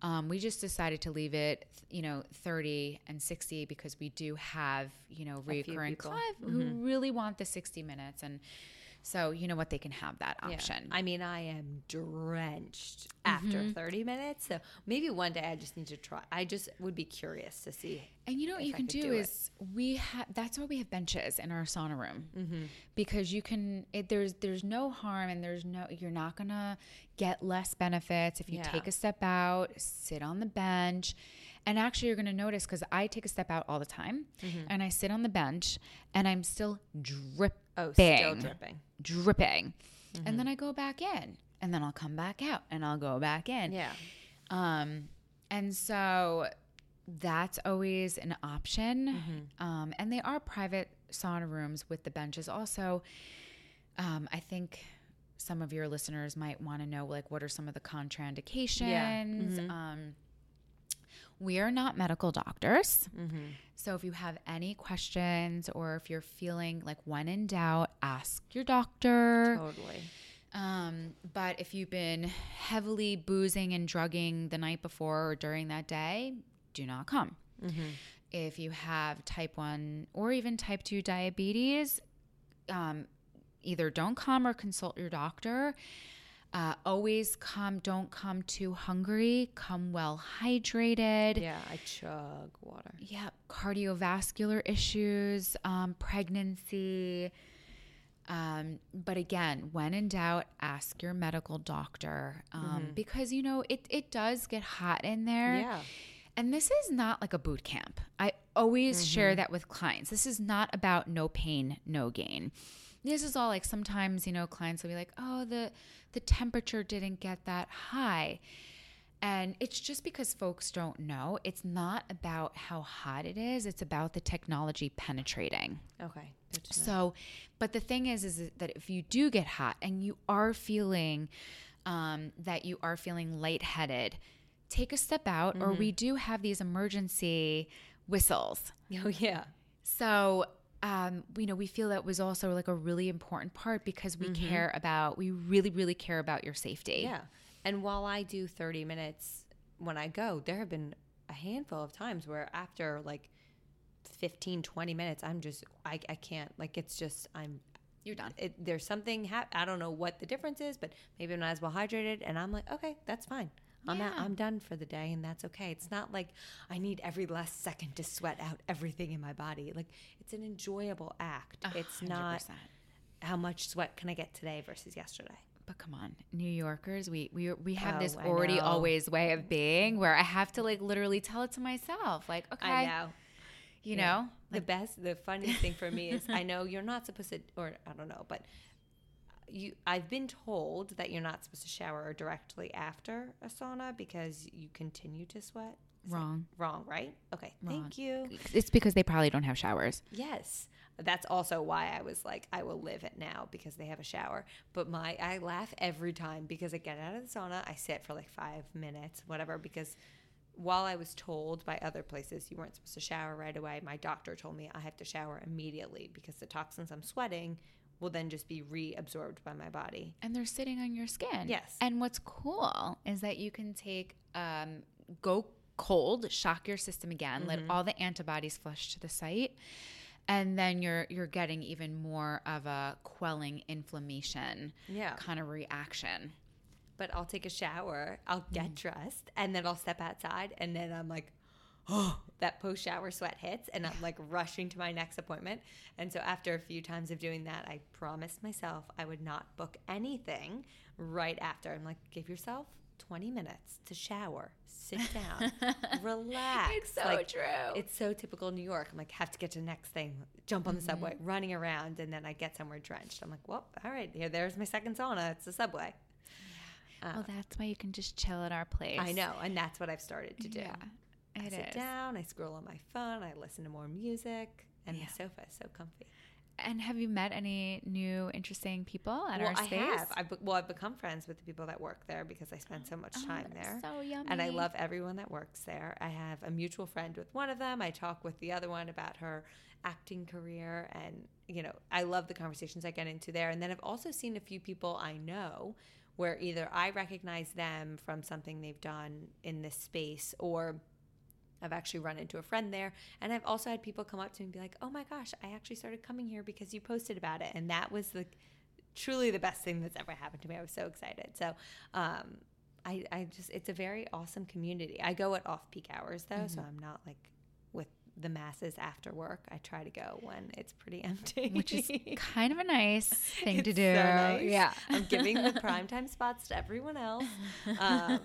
Um, we just decided to leave it, you know, 30 and 60 because we do have, you know, recurring people. clients who really want the 60 minutes. And So you know what they can have that Yeah. option. I mean, I am drenched after Mm-hmm. 30 minutes. So maybe one day I just need to try. I just would be curious to see. And you know what you I can do, do is we have that's why we have benches in our sauna room Mm-hmm. because you can it, there's there's no harm and there's no you're not gonna get less benefits if you Yeah. take a step out, sit on the bench, and actually you're gonna notice because I take a step out all the time Mm-hmm. and I sit on the bench and I'm still dripping, Oh, still dripping. dripping, Mm-hmm. and then I go back in and then I'll come back out and I'll go back in. Yeah. Um, and so that's always an option. Um, and they are private sauna rooms with the benches. Also, um, I think some of your listeners might want to know like what are some of the contraindications. Um, we are not medical doctors. So if you have any questions or if you're feeling like when in doubt, ask your doctor. Totally. Um, but if you've been heavily boozing and drugging the night before or during that day, do not come. If you have type 1 or even type 2 diabetes, um, either don't come or consult your doctor. Uh, always come, don't come too hungry, come well hydrated. Yeah, I chug water. Yeah, cardiovascular issues, um, pregnancy. Um, but again, when in doubt, ask your medical doctor um, because you know it it does get hot in there. Yeah. And this is not like a boot camp. I always share that with clients. This is not about no pain, no gain. This is all like sometimes, you know, clients will be like, "Oh, the the temperature didn't get that high." And it's just because folks don't know. It's not about how hot it is, it's about the technology penetrating. Okay. Good to know. So, but the thing is, is that if you do get hot and you are feeling um, that you are feeling lightheaded, take a step out, or we do have these emergency whistles. Oh, yeah. So, um, you know, we feel that was also like a really important part because we care about, we really, really care about your safety. Yeah. And while I do 30 minutes when I go, there have been a handful of times where after like 15, 20 minutes, I'm just, I, I can't, like, it's just, I'm, You're done. it, there's something, hap- I don't know what the difference is, but maybe I'm not as well hydrated. And I'm like, okay, that's fine. I'm out, Yeah. I'm done for the day, and that's okay. It's not like I need every last second to sweat out everything in my body. Like it's an enjoyable act. It's not 100%. how much sweat can I get today versus yesterday. But come on, New Yorkers, we we we have Oh, this already always way of being where I have to like literally tell it to myself, like, okay, I know. you Yeah. know, the best the funniest thing for me is i know you're not supposed to or i don't know but you i've been told that you're not supposed to shower directly after a sauna because you continue to sweat. Is Wrong. wrong right? Okay thank you. It's because they probably don't have showers. yes. That's also why i was like i will live it now because they have a shower. But my i laugh every time because i get out of the sauna i sit for like five minutes whatever because while I was told by other places you weren't supposed to shower right away, my doctor told me I have to shower immediately because the toxins I'm sweating will then just be reabsorbed by my body. and they're sitting on your skin. Yes. And what's cool is that you can take, um, go cold, shock your system again, let all the antibodies flush to the site, and then you're you're getting even more of a quelling inflammation Yeah. kind of reaction. But I'll take a shower, I'll get dressed, and then I'll step outside, and then I'm like, oh, that post shower sweat hits, and I'm like rushing to my next appointment. And so after a few times of doing that, I promised myself I would not book anything right after. I'm like, give yourself 20 minutes to shower, sit down, relax. It's so Like, true. It's so typical New York. I'm like, have to get to the next thing, jump on the mm-hmm. subway, running around, and then I get somewhere drenched. I'm like, well, all right, here, there's my second sauna. It's the subway. Uh, well, that's why you can just chill at our place. I know, and that's what I've started to do. Yeah, I it sit is. down, I scroll on my phone, I listen to more music, and Yeah. the sofa is so comfy. And have you met any new interesting people at well, our I space? have. I've, be- well, I've become friends with the people that work there because I spend so much Oh, time that's there. so yummy. And I love everyone that works there. I have a mutual friend with one of them. I talk with the other one about her acting career. And, you know, I love the conversations I get into there. And then I've also seen a few people I know where either I recognize them from something they've done in this space or I've actually run into a friend there. And I've also had people come up to me and be like, oh my gosh, I actually started coming here because you posted about it. And that was the truly the best thing that's ever happened to me. I was so excited. So, um, I, I just, it's a very awesome community. I go at off peak hours though, so I'm not like with the masses after work. I try to go when it's pretty empty, Which is kind of a nice thing to do. so nice. Yeah. I'm giving the primetime spots to everyone else. Um,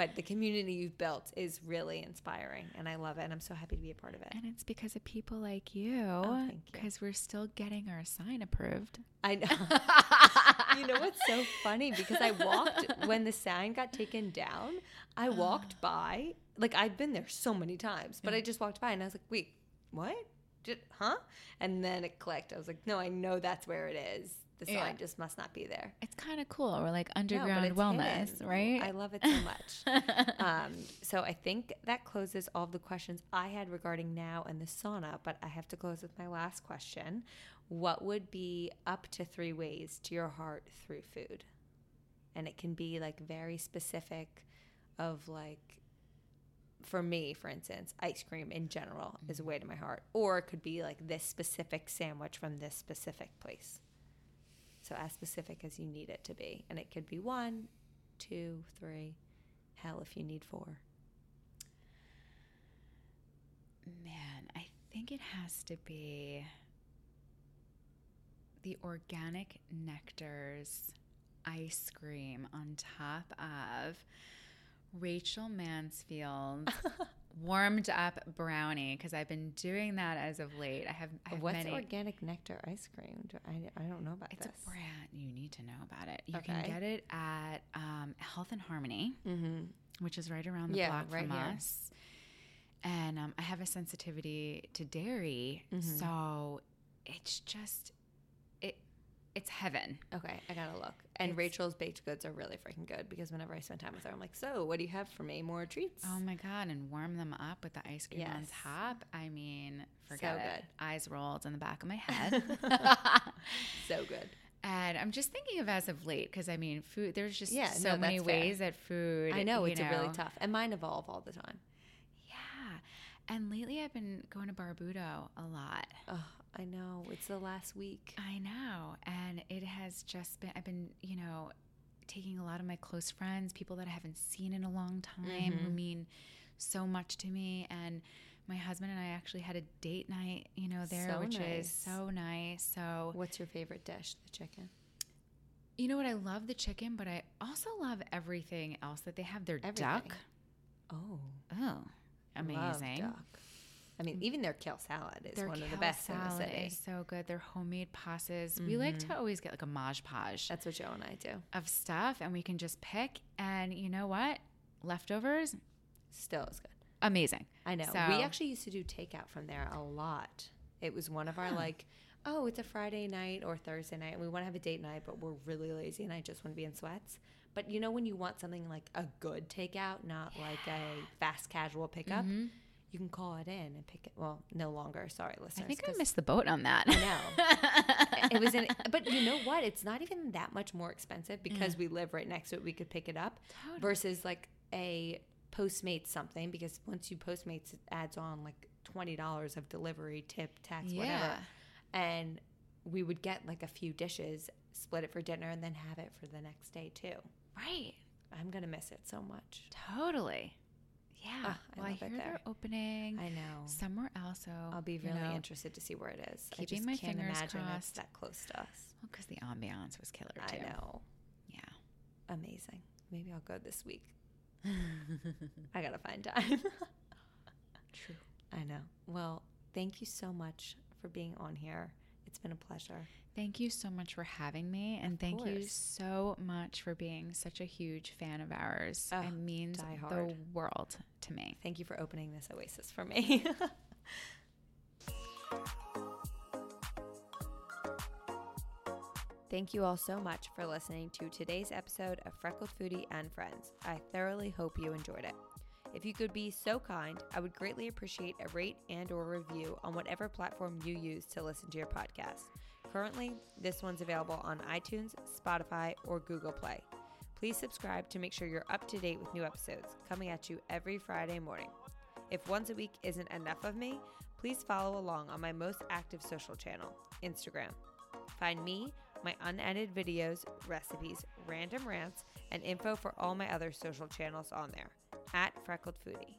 but the community you've built is really inspiring, and I love it. And I'm so happy to be a part of it. And it's because of people like you. Oh. Because we're still getting our sign approved. I know. you know what's so funny? Because I walked when the sign got taken down. I walked by, like I've been there so many times, but I just walked by and I was like, "Wait, what? Did, huh?" And then it clicked. I was like, "No, I know that's where it is. The Yeah. sign just must not be there." It's kind of cool. We're like underground it's wellness, hidden. right? I love it so much. um, so I think that closes all of the questions I had regarding Nao and the sauna. But I have to close with my last question: What would be up to three ways to your heart through food? And it can be like very specific, of like. For me, for instance, ice cream in general is a way to my heart, or it could be like this specific sandwich from this specific place. So as specific as you need it to be. And it could be one, two, three, hell if you need four. Man, I think it has to be the organic nectars ice cream on top of Rachel Mansfield's warmed up brownie because I've been doing that as of late. I have, I have What's many. organic nectar ice cream? Do, I, I don't know about it's this. a brand. You need to know about it. You Okay. can get it at um, Health and Harmony, Mm-hmm. which is right around the Yeah, block right from here. us. And um, I have a sensitivity to dairy, Mm-hmm. so it's just it. It's heaven. Okay, I gotta look. And Rachel's baked goods are really freaking good because whenever I spend time with her, I'm like, so what do you have for me? More treats? Oh my god! And warm them up with the ice cream on top. I mean, forget it. good. Eyes rolled in the back of my head. so good. and I'm just thinking of as of late because I mean, food. There's just Yeah, so no, many ways that food. I know it's a really tough, and mine evolve all the time. And lately I've been going to Barbuto a lot. Oh, I know. It's the last week. I know. And it has just been, I've been, you know, taking a lot of my close friends, people that I haven't seen in a long time Mm-hmm. who mean so much to me. And my husband and I actually had a date night, you know, there, So which nice. is so nice. So, What's your favorite dish? The chicken. you know what? I love the chicken, but I also love everything else that they have. Their duck. Oh, Oh, amazing. Love duck. I mean, even their kale salad is Their one of the best in the salad city. Mm-hmm. is so good. Their homemade pastas. We like to always get like a maj podge. That's what Joe and I do. of stuff and we can just pick and you know what leftovers Still is good. amazing I know. So- we actually used to do takeout from there a lot. It was one of our like, oh, it's a Friday night or Thursday night, and we want to have a date night, but we're really lazy, and I just want to be in sweats. But you know, when you want something like a good takeout, not like a fast casual pickup, mm-hmm. you can call it in and pick it. Well, no longer. Sorry, listeners. i think I missed the boat on that I know. it was in, but you know what? It's not even that much more expensive because mm. we live right next to it. We could pick it up versus like a Postmates something because once you Postmates, it adds on like twenty dollars of delivery, tip, tax, whatever. And we would get like a few dishes, split it for dinner, and then have it for the next day too. Right I'm gonna miss it so much. totally yeah Ah, I well i, it hear there. they're opening I know. somewhere else so I'll be you really know, interested to see where it is. I just my can't fingers imagine it's that close to us. Well, because the ambiance was killer too I know. yeah Amazing. Maybe I'll go this week. I gotta find time. true I know. Well, thank you so much for being on here. It's been a pleasure. Thank you so much for having me, and thank you so much for being such a huge fan of ours. Oh, it means the world to me. Thank you for opening this oasis for me. Thank you all so much for listening to today's episode of Freckled Foodie and Friends. I thoroughly hope you enjoyed it. If you could be so kind, I would greatly appreciate a rate and or review on whatever platform you use to listen to your podcast. Currently, this one's available on iTunes, Spotify, or Google Play. Please subscribe to make sure you're up to date with new episodes coming at you every Friday morning. If once a week isn't enough of me, please follow along on my most active social channel, Instagram. Find me, my unedited videos, recipes, random rants, and info for all my other social channels on there at Freckled Foodie.